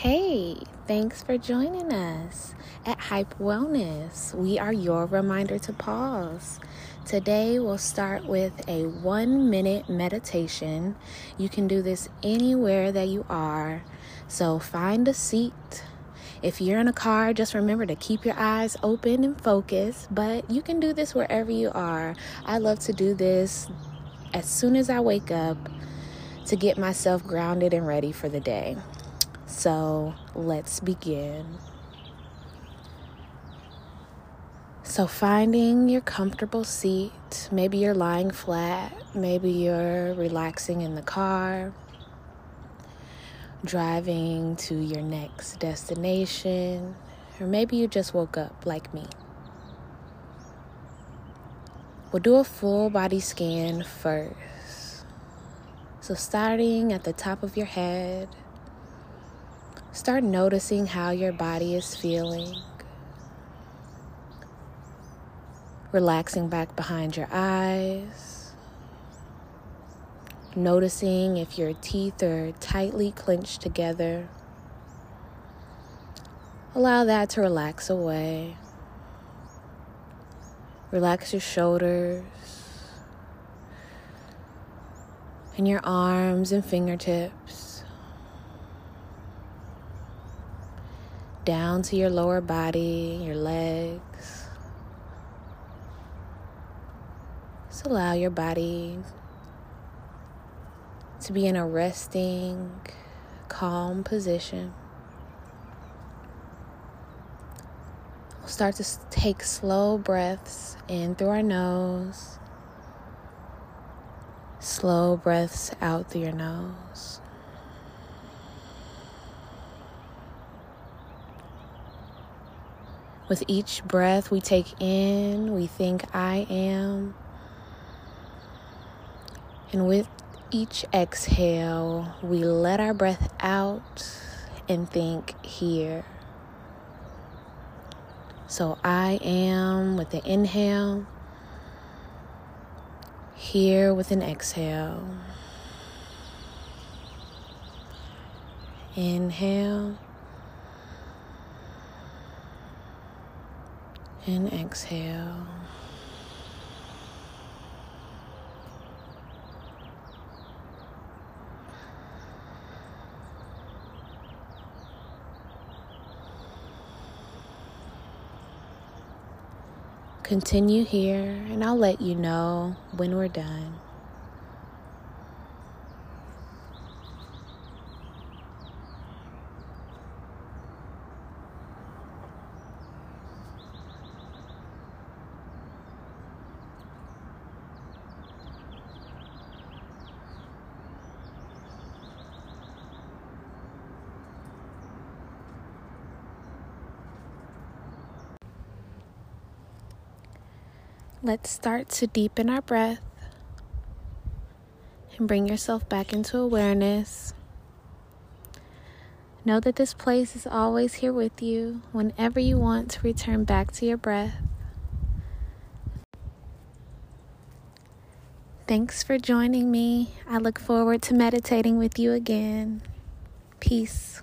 Hey, thanks for joining us at Hype Wellness. We are your reminder to pause. Today, we'll start with a one minute meditation. You can do this anywhere that you are. So, find a seat. If you're in a car, just remember to keep your eyes open and focused. But you can do this wherever you are. I love to do this as soon as I wake up to get myself grounded and ready for the day. So let's begin. So, finding your comfortable seat, maybe you're lying flat, maybe you're relaxing in the car, driving to your next destination, or maybe you just woke up like me. We'll do a full body scan first. So, starting at the top of your head, Start noticing how your body is feeling. Relaxing back behind your eyes. Noticing if your teeth are tightly clenched together. Allow that to relax away. Relax your shoulders and your arms and fingertips. Down to your lower body, your legs. Just allow your body to be in a resting, calm position. We'll start to take slow breaths in through our nose, slow breaths out through your nose. With each breath we take in, we think, I am. And with each exhale, we let our breath out and think, here. So I am with the inhale, here with an exhale. Inhale. And exhale. Continue here, and I'll let you know when we're done. Let's start to deepen our breath and bring yourself back into awareness. Know that this place is always here with you whenever you want to return back to your breath. Thanks for joining me. I look forward to meditating with you again. Peace.